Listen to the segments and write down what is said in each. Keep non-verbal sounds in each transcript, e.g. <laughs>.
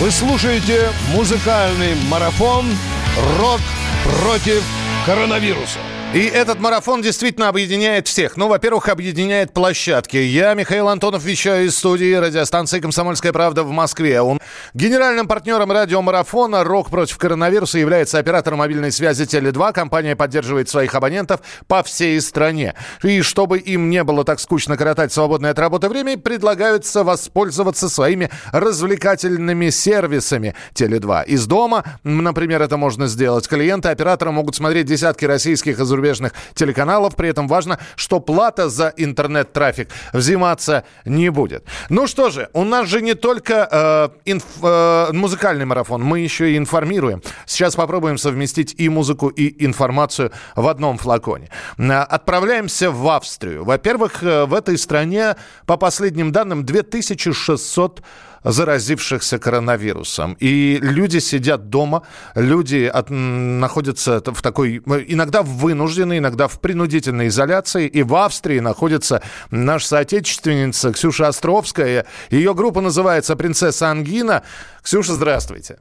Вы слушаете музыкальный марафон «Рок против коронавируса». И этот марафон действительно объединяет всех. Ну, во-первых, объединяет площадки. Я, Михаил Антонов, вещаю из студии радиостанции «Комсомольская правда» в Москве. Он генеральным партнером радиомарафона «Рок против коронавируса» является оператор мобильной связи «Теле2». Компания поддерживает своих абонентов по всей стране. И чтобы им не было так скучно коротать свободное от работы время, предлагаются воспользоваться своими развлекательными сервисами «Теле2». Из дома, например, это можно сделать. Клиенты оператора могут смотреть десятки российских и зарубежных телеканалов. При этом важно, что плата за интернет-трафик взиматься не будет. Ну что же, у нас же не только э, инф, э, музыкальный марафон, мы еще и информируем. Сейчас попробуем совместить и музыку, и информацию в одном флаконе. Э, отправляемся в Австрию. Во-первых, э, в этой стране, по последним данным, 2600 заразившихся коронавирусом. И люди сидят дома, люди от, находятся в такой, иногда в вынужденной, иногда в принудительной изоляции. И в Австрии находится наша соотечественница Ксюша Островская. Ее группа называется «Принцесса Ангина». Ксюша, здравствуйте.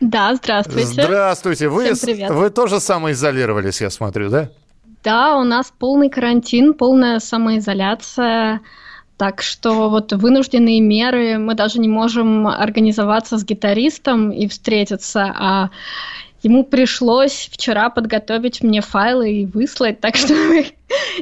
Да, здравствуйте. Здравствуйте. Вы, вы тоже самоизолировались, я смотрю, да? Да, у нас полный карантин, полная самоизоляция. Так что вот вынужденные меры, мы даже не можем организоваться с гитаристом и встретиться, а ему пришлось вчера подготовить мне файлы и выслать, так что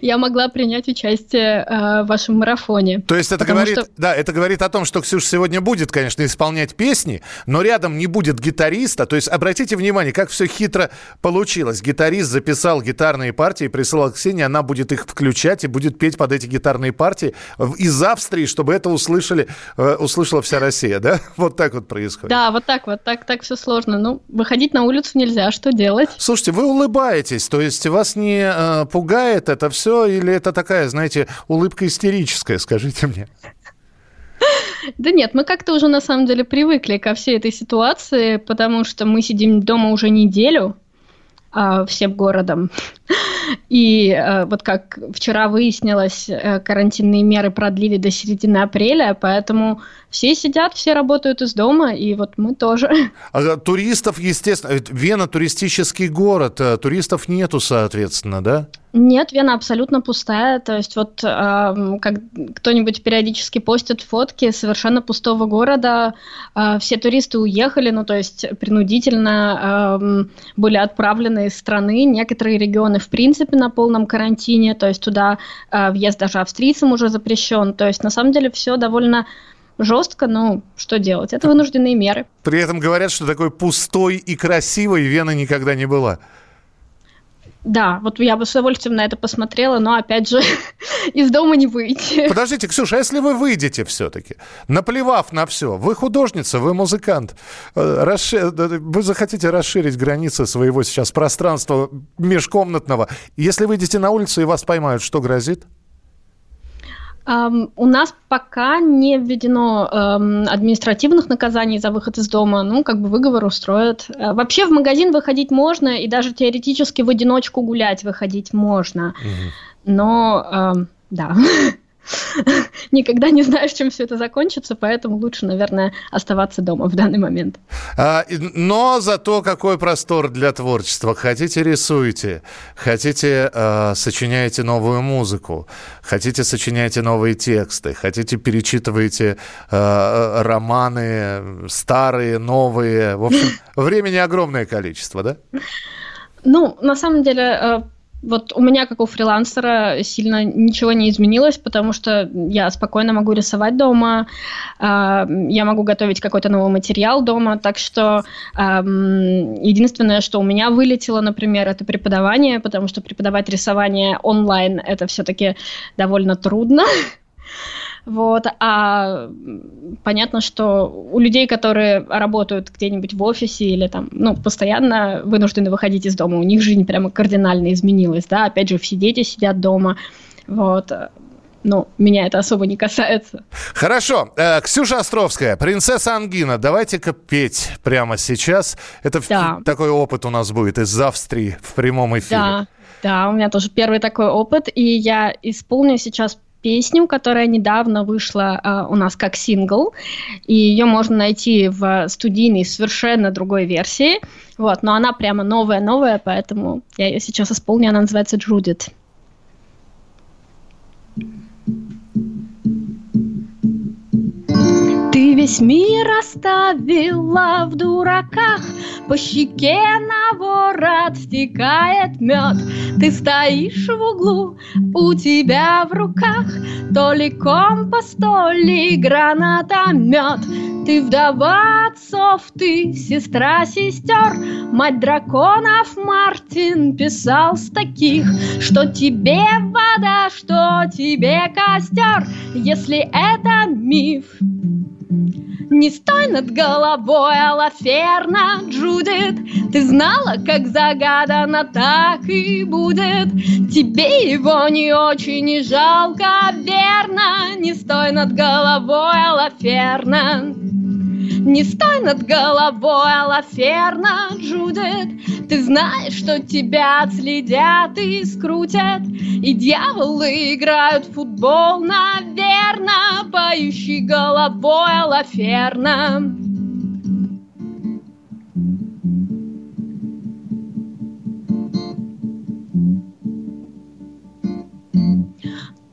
я могла принять участие э, в вашем марафоне. То есть это говорит, что... да, это говорит о том, что Ксюша сегодня будет, конечно, исполнять песни, но рядом не будет гитариста. То есть обратите внимание, как все хитро получилось. Гитарист записал гитарные партии, присылал Ксении, она будет их включать и будет петь под эти гитарные партии из Австрии, чтобы это услышали, э, услышала вся Россия, да? <laughs> Вот так вот происходит. Да, вот так вот, так, так все сложно. Ну, выходить на улицу нельзя, что делать? Слушайте, вы улыбаетесь, то есть вас не э, пугает это все, или это такая, знаете, улыбка истерическая, скажите мне? Да нет, мы как-то уже на самом деле привыкли ко всей этой ситуации, потому что мы сидим дома уже неделю, а, всем городом. И э, вот как вчера выяснилось, э, карантинные меры продлили до середины апреля, поэтому все сидят, все работают из дома, и вот мы тоже. А туристов, естественно, Вена туристический город, э, туристов нету, соответственно, да? Нет, Вена абсолютно пустая. То есть вот э, как кто-нибудь периодически постит фотки совершенно пустого города, э, все туристы уехали, ну то есть принудительно э, были отправлены из страны. Некоторые регионы в принципе на полном карантине, то есть туда э, въезд даже австрийцам уже запрещен. То есть на самом деле все довольно жестко, но что делать? Это вынужденные меры. При этом говорят, что такой пустой и красивой Вена никогда не была. Да, вот я бы с удовольствием на это посмотрела, но опять же <laughs> из дома не выйти. Подождите, Ксюша, а если вы выйдете все-таки, наплевав на все, вы художница, вы музыкант, э, расшир... вы захотите расширить границы своего сейчас пространства межкомнатного, если выйдете на улицу и вас поймают, что грозит? Um, у нас пока не введено um, административных наказаний за выход из дома. Ну, как бы выговор устроят. Uh, вообще в магазин выходить можно, и даже теоретически в одиночку гулять выходить можно. Mm-hmm. Но, uh, да. <laughs> <laughs> никогда не знаешь, чем все это закончится, поэтому лучше, наверное, оставаться дома в данный момент. А, но зато какой простор для творчества. Хотите рисуйте, хотите э, сочиняете новую музыку, хотите сочиняете новые тексты, хотите перечитываете э, романы старые, новые. В общем, <laughs> времени огромное количество, да? Ну, на самом деле, э, вот у меня, как у фрилансера, сильно ничего не изменилось, потому что я спокойно могу рисовать дома, э, я могу готовить какой-то новый материал дома, так что э, единственное, что у меня вылетело, например, это преподавание, потому что преподавать рисование онлайн это все-таки довольно трудно. Вот, а понятно, что у людей, которые работают где-нибудь в офисе или там, ну, постоянно вынуждены выходить из дома, у них жизнь прямо кардинально изменилась, да, опять же, все дети сидят дома, вот, ну, меня это особо не касается. Хорошо. Э, Ксюша Островская, принцесса Ангина, давайте-ка петь прямо сейчас. Это да. такой опыт у нас будет из Австрии в прямом эфире. Да, да, у меня тоже первый такой опыт, и я исполню сейчас песню, которая недавно вышла э, у нас как сингл, и ее можно найти в студийной совершенно другой версии, вот, но она прямо новая-новая, поэтому я ее сейчас исполню, она называется «Джудит». Ты весь мир оставила в дураках, По щеке на ворот стекает мед. Ты стоишь в углу, у тебя в руках То ли компас, то ли гранатомет. Ты вдова отцов, ты сестра сестер, Мать драконов Мартин писал с таких, Что тебе вода, что тебе костер, Если это миф, не стой над головой, Алаферна, Джудит. Ты знала, как загадано, так и будет. Тебе его не очень и жалко, верно? Не стой над головой, Алаферна не стой над головой, Алаферна, Джудит. Ты знаешь, что тебя отследят и скрутят И дьяволы играют в футбол, наверно Поющий головой, Алаферна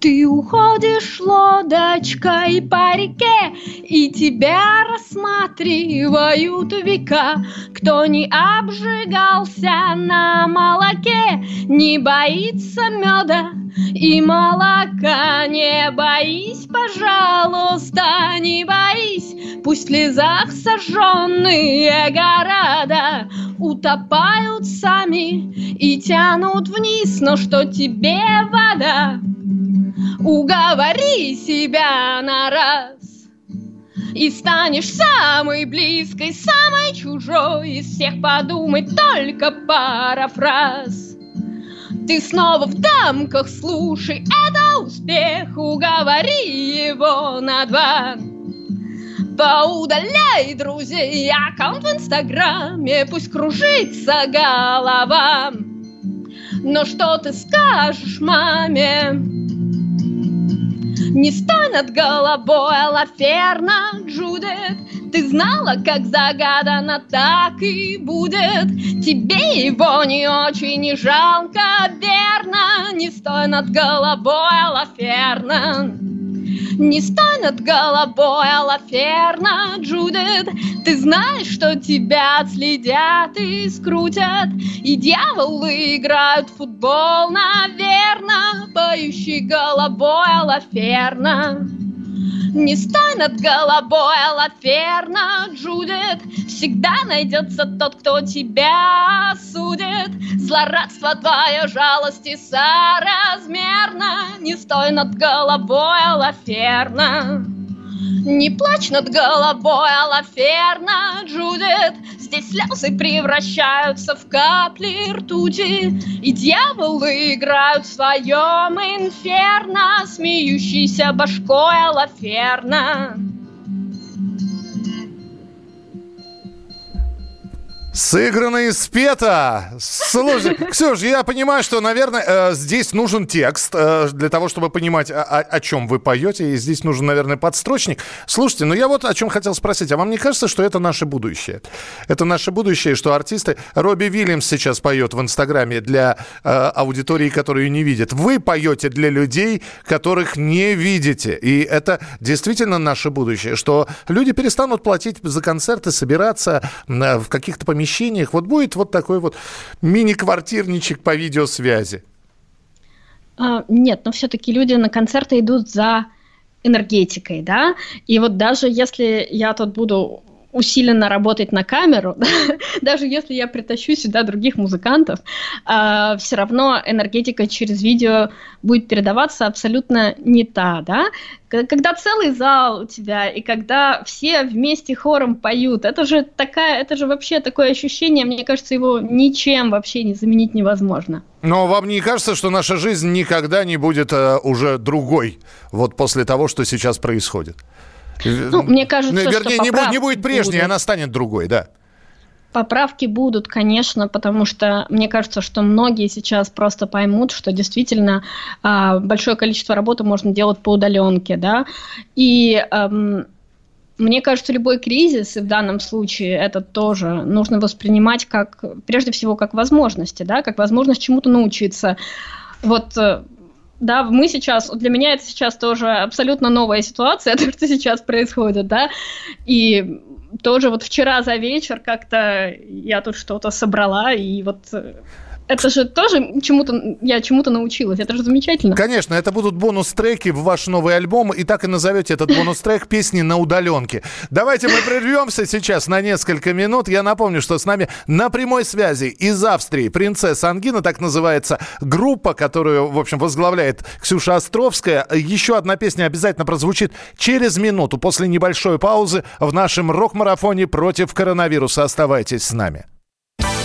Ты уходишь лодочкой по реке, И тебя рассматривают века. Кто не обжигался на молоке, Не боится меда и молока. Не боись, пожалуйста, не боись, Пусть в слезах сожженные города Утопают сами и тянут вниз, Но что тебе вода? Уговори себя на раз. И станешь самой близкой, самой чужой. Из всех подумай только пара фраз. Ты снова в дамках, слушай, это успех. Уговори его на два. Поудаляй, друзей, аккаунт в Инстаграме Пусть кружится голова. Но что ты скажешь маме? Не над головой, Лаферна, Джудит, Ты знала, как загадано, так и будет. Тебе его не очень не жалко, верно, Не стой над головой, Лаферна. Не над головой, Алаферна, Джудит. Ты знаешь, что тебя отследят и скрутят И дьяволы играют в футбол, наверно Поющий головой Алаферна не стой над головой, Лаферна, Джудит. Всегда найдется тот, кто тебя осудит Злорадство твое жалости соразмерно. Не стой над головой, Лаферна не плачь над головой, Алаферна, Джудит. Здесь слезы превращаются в капли ртути И дьяволы играют в своем инферно Смеющийся башкой Алаферна Сыграно и спето. Слушай, Ксюш, я понимаю, что, наверное, э, здесь нужен текст э, для того, чтобы понимать, о, о чем вы поете. И здесь нужен, наверное, подстрочник. Слушайте, ну я вот о чем хотел спросить. А вам не кажется, что это наше будущее? Это наше будущее, что артисты... Робби Вильямс сейчас поет в Инстаграме для э, аудитории, которую не видит. Вы поете для людей, которых не видите. И это действительно наше будущее, что люди перестанут платить за концерты, собираться э, в каких-то помещениях помещениях. Вот будет вот такой вот мини-квартирничек по видеосвязи. А, нет, но все-таки люди на концерты идут за энергетикой, да, и вот даже если я тут буду усиленно работать на камеру, <laughs> даже если я притащу сюда других музыкантов, э, все равно энергетика через видео будет передаваться абсолютно не та, да. Когда целый зал у тебя и когда все вместе хором поют, это же такая, это же вообще такое ощущение, мне кажется, его ничем вообще не заменить невозможно. Но вам не кажется, что наша жизнь никогда не будет э, уже другой, вот после того, что сейчас происходит? Ну, мне кажется, ну, вернее, что не, будет, не будет прежней, будет. она станет другой, да. Поправки будут, конечно, потому что мне кажется, что многие сейчас просто поймут, что действительно э, большое количество работы можно делать по удаленке, да, и эм, мне кажется, любой кризис, и в данном случае это тоже нужно воспринимать как, прежде всего, как возможности, да, как возможность чему-то научиться. Вот э, да, мы сейчас, для меня это сейчас тоже абсолютно новая ситуация, <laughs> то, что сейчас происходит, да, и тоже вот вчера за вечер как-то я тут что-то собрала, и вот э, это же тоже чему-то, я чему-то научилась. Это же замечательно. Конечно, это будут бонус-треки в ваш новый альбом, и так и назовете этот бонус-трек «Песни на удаленке». Давайте мы прервемся сейчас на несколько минут. Я напомню, что с нами на прямой связи из Австрии «Принцесса Ангина», так называется группа, которую, в общем, возглавляет Ксюша Островская. Еще одна песня обязательно прозвучит через минуту после небольшой паузы в нашем рок-марафоне против коронавируса. Оставайтесь с нами.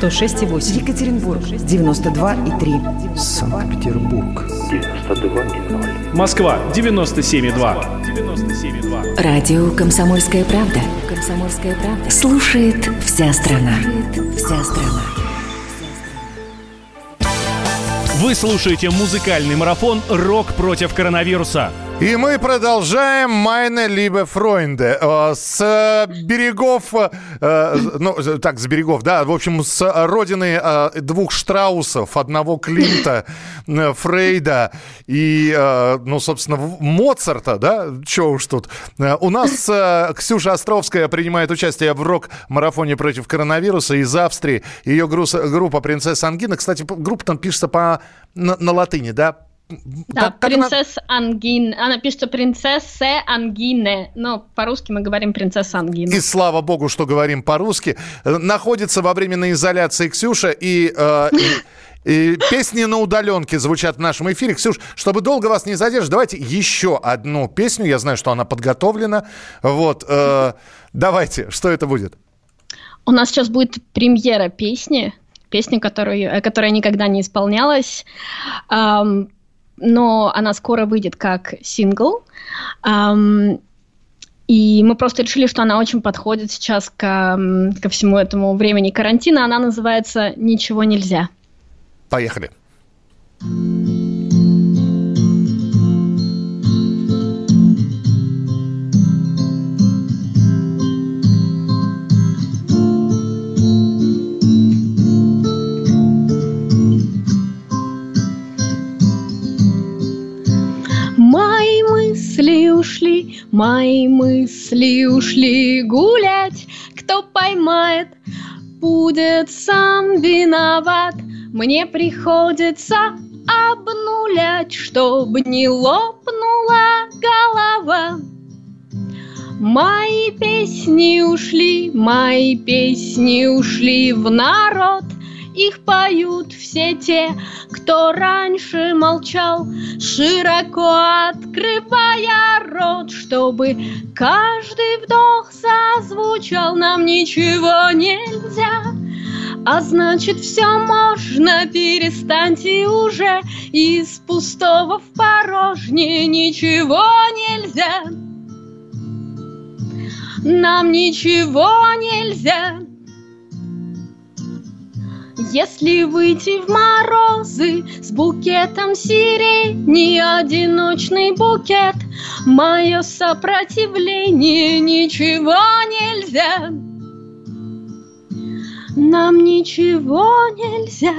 106,8. Екатеринбург 92,3. Санкт-Петербург. 92,0. Москва 97,2. 97,2. Радио «Комсомольская правда». «Комсомольская правда». Слушает вся страна. Слушает вся страна. Вы слушаете музыкальный марафон «Рок против коронавируса». И мы продолжаем «Майне либо Фройнде» э, с э, берегов, э, ну, так, с берегов, да, в общем, с родины двух Штраусов, одного Клинта, Фрейда и, ну, собственно, Моцарта, да, что уж тут. У нас Ксюша Островская принимает участие в рок-марафоне против коронавируса из Австрии. Ее группа «Принцесса Ангина», кстати, группа там пишется по, на, на латыни, да, да, как, принцесса она... Ангин. Она пишется принцесса Ангине. Но по-русски мы говорим принцесса Ангина. И слава богу, что говорим по-русски. Находится во временной изоляции Ксюша и... Э, и песни на удаленке звучат в нашем эфире. Ксюш, чтобы долго вас не задержать, давайте еще одну песню. Я знаю, что она подготовлена. Вот. Э, давайте, что это будет? У нас сейчас будет премьера песни. Песня, которую, которая никогда не исполнялась. Um, но она скоро выйдет как сингл. Um, и мы просто решили, что она очень подходит сейчас ко, ко всему этому времени карантина. Она называется «Ничего нельзя». Поехали. Ушли, мои мысли ушли гулять. Кто поймает, будет сам виноват. Мне приходится обнулять, чтобы не лопнула голова. Мои песни ушли, мои песни ушли в народ — их поют все те, кто раньше молчал, широко открывая рот, чтобы каждый вдох зазвучал. Нам ничего нельзя, а значит все можно, перестаньте уже из пустого в порожнее ничего нельзя. Нам ничего нельзя. Если выйти в морозы с букетом сирени, одиночный букет, мое сопротивление, ничего нельзя. Нам ничего нельзя.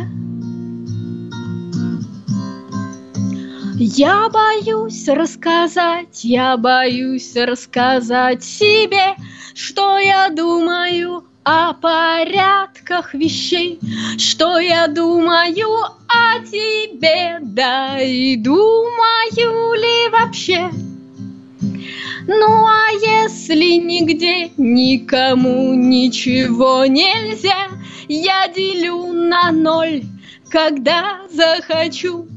Я боюсь рассказать, я боюсь рассказать себе, что я думаю о порядках вещей, что я думаю о тебе, да и думаю ли вообще. Ну а если нигде никому ничего нельзя, я делю на ноль, когда захочу.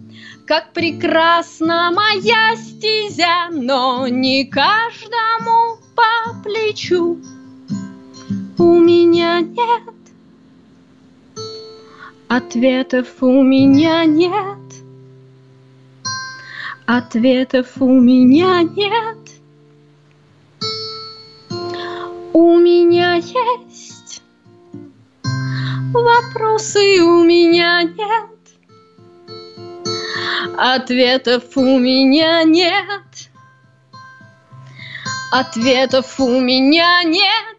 как прекрасна моя стезя, но не каждому по плечу. У меня нет ответов, у меня нет ответов, у меня нет. У меня есть вопросы, у меня нет ответов, у меня нет. Ответов у меня нет.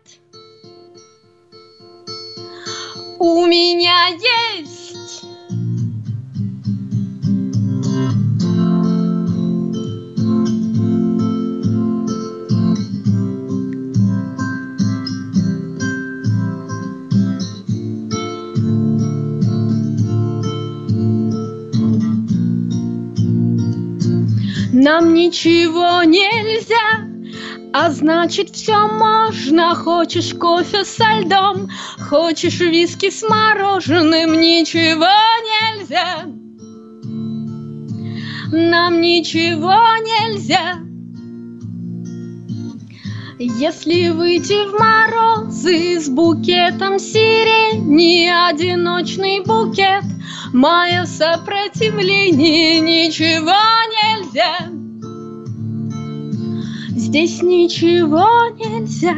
У меня есть. Нам ничего нельзя, а значит все можно. Хочешь кофе со льдом, хочешь виски с мороженым, ничего нельзя. Нам ничего нельзя. Если выйти в морозы с букетом сирени, одиночный букет, мое сопротивление, ничего нельзя. Здесь ничего нельзя.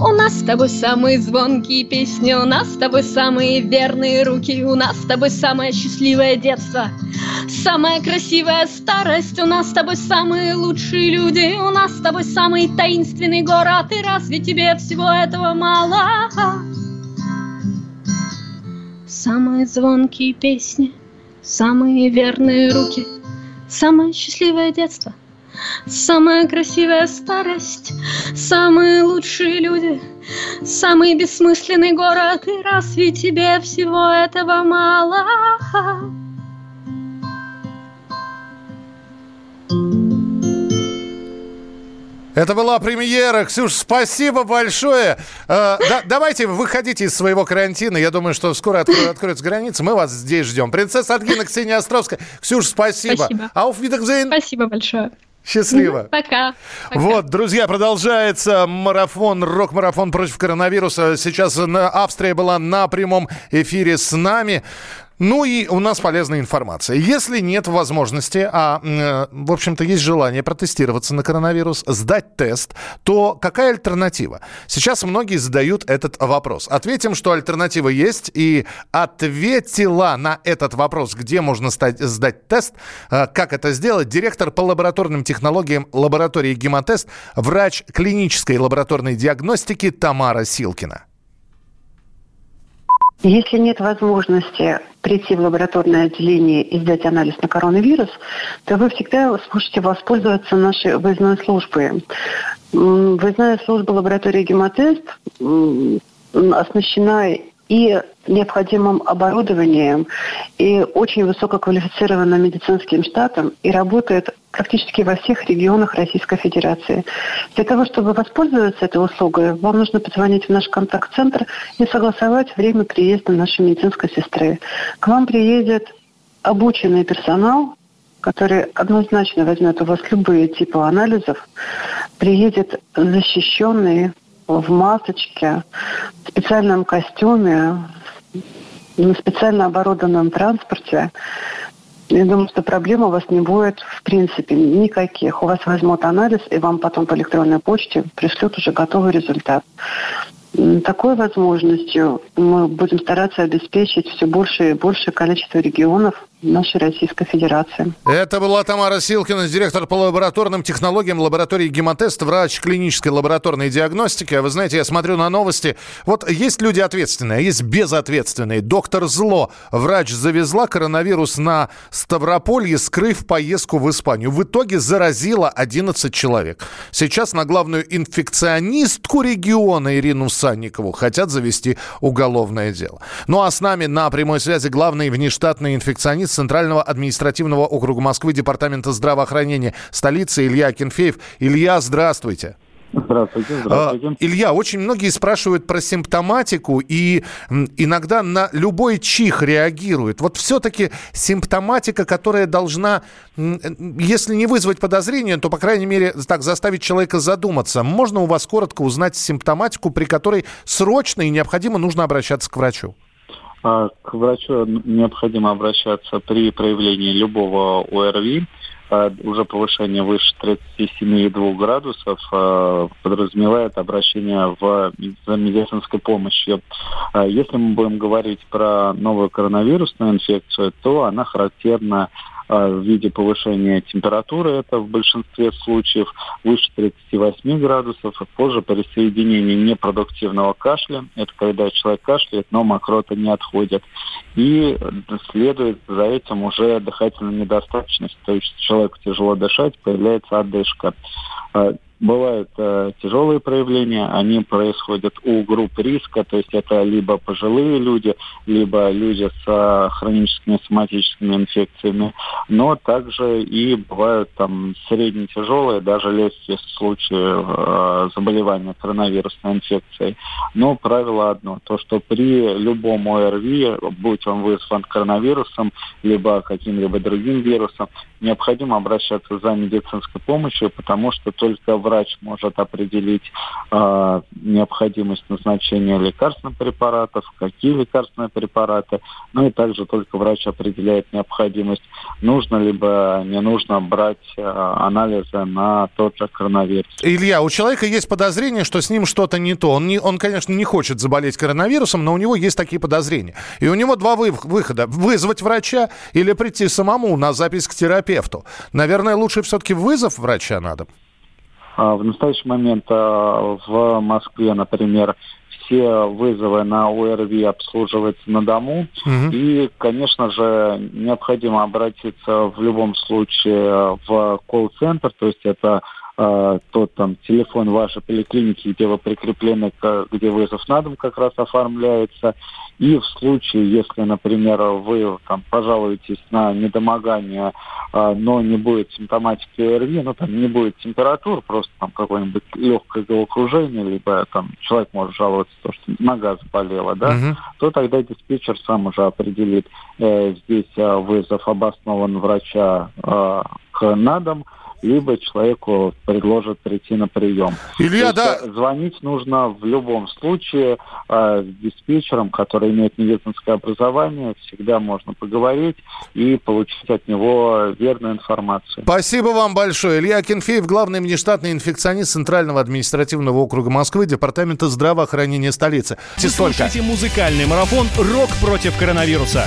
У нас с тобой самые звонкие песни, у нас с тобой самые верные руки, у нас с тобой самое счастливое детство, самая красивая старость, у нас с тобой самые лучшие люди, у нас с тобой самый таинственный город, и разве тебе всего этого мало? Самые звонкие песни, самые верные руки, самое счастливое детство, самая красивая старость, самые лучшие люди, самый бессмысленный город, и разве тебе всего этого мало? Это была премьера. Ксюш, спасибо большое. Э, да, давайте выходите из своего карантина. Я думаю, что скоро откро- <laughs> откроются границы. Мы вас здесь ждем. Принцесса Альгина Ксения Островская. Ксюш, спасибо. Спасибо. Auf Wiedersehen. Спасибо большое. Счастливо. <laughs> Пока. Пока. Вот, друзья, продолжается марафон, рок-марафон против коронавируса. Сейчас на- Австрия была на прямом эфире с нами. Ну и у нас полезная информация. Если нет возможности, а, э, в общем-то, есть желание протестироваться на коронавирус, сдать тест, то какая альтернатива? Сейчас многие задают этот вопрос. Ответим, что альтернатива есть, и ответила на этот вопрос, где можно стать, сдать тест, э, как это сделать, директор по лабораторным технологиям лаборатории «Гемотест», врач клинической лабораторной диагностики Тамара Силкина. Если нет возможности прийти в лабораторное отделение и сдать анализ на коронавирус, то вы всегда сможете воспользоваться нашей выездной службой. Выездная служба лаборатории «Гемотест» оснащена и необходимым оборудованием, и очень высококвалифицированным медицинским штатом, и работает практически во всех регионах Российской Федерации. Для того, чтобы воспользоваться этой услугой, вам нужно позвонить в наш контакт-центр и согласовать время приезда нашей медицинской сестры. К вам приедет обученный персонал, который однозначно возьмет у вас любые типы анализов, приедет защищенный в масочке, в специальном костюме, на специально оборудованном транспорте. Я думаю, что проблем у вас не будет в принципе никаких. У вас возьмут анализ, и вам потом по электронной почте пришлют уже готовый результат. Такой возможностью мы будем стараться обеспечить все большее и большее количество регионов нашей Российской Федерации. Это была Тамара Силкина, директор по лабораторным технологиям лаборатории «Гемотест», врач клинической лабораторной диагностики. А Вы знаете, я смотрю на новости. Вот есть люди ответственные, а есть безответственные. Доктор Зло, врач, завезла коронавирус на Ставрополье, скрыв поездку в Испанию. В итоге заразила 11 человек. Сейчас на главную инфекционистку региона Ирину Санникову хотят завести уголовное дело. Ну а с нами на прямой связи главный внештатный инфекционист Центрального административного округа Москвы Департамента здравоохранения столицы Илья Кенфеев. Илья, здравствуйте. Здравствуйте, здравствуйте. А, Илья, очень многие спрашивают про симптоматику и иногда на любой чих реагируют. Вот все-таки симптоматика, которая должна, если не вызвать подозрения, то, по крайней мере, так заставить человека задуматься. Можно у вас коротко узнать симптоматику, при которой срочно и необходимо нужно обращаться к врачу? А, к врачу необходимо обращаться при проявлении любого ОРВИ, уже повышение выше 37,2 градусов э, подразумевает обращение в, за медицинской помощью. А если мы будем говорить про новую коронавирусную инфекцию, то она характерна а, в виде повышения температуры, это в большинстве случаев выше 38 градусов, а позже присоединение непродуктивного кашля, это когда человек кашляет, но мокрота не отходит, и следует за этим уже дыхательная недостаточность, то есть человеку тяжело дышать, появляется одышка. Бывают э, тяжелые проявления, они происходят у групп риска, то есть это либо пожилые люди, либо люди с э, хроническими соматическими инфекциями, но также и бывают там средне-тяжелые, даже легкие случаи э, заболевания коронавирусной инфекцией. Но правило одно, то что при любом ОРВИ, будь он вызван коронавирусом, либо каким-либо другим вирусом, необходимо обращаться за медицинской помощью, потому что только врач может определить э, необходимость назначения лекарственных препаратов, какие лекарственные препараты, ну и также только врач определяет необходимость, нужно либо не нужно брать э, анализы на тот же коронавирус. Илья, у человека есть подозрение, что с ним что-то не то. Он, не, он, конечно, не хочет заболеть коронавирусом, но у него есть такие подозрения. И у него два выхода. Вызвать врача или прийти самому на запись к терапевту терапевту. Наверное, лучше все-таки вызов врача надо? А, в настоящий момент а, в Москве, например, все вызовы на ОРВИ обслуживаются на дому. Угу. И, конечно же, необходимо обратиться в любом случае в колл-центр, то есть это э, тот там телефон вашей поликлиники, где вы прикреплены, где вызов на дом как раз оформляется. И в случае, если, например, вы там пожалуетесь на недомогание, э, но не будет симптоматики ОРВИ, ну там не будет температур, просто там какое-нибудь легкое головокружение, либо там человек может жаловаться, то, что нога заболела, да, угу. то тогда диспетчер сам уже определит, э, здесь э, вызов обоснован врача э, к на дом, либо человеку предложат прийти на прием. Илья, да. Э, звонить нужно в любом случае э, с диспетчером, который имеет медицинское образование. Всегда можно поговорить и получить от него верную информацию. Спасибо вам большое. Илья Кенфеев, главный внештатный инфекционист Центрального административного округа Москвы, Департамента здравоохранения столицы. Вы слушаете музыкальный марафон «Рок против коронавируса»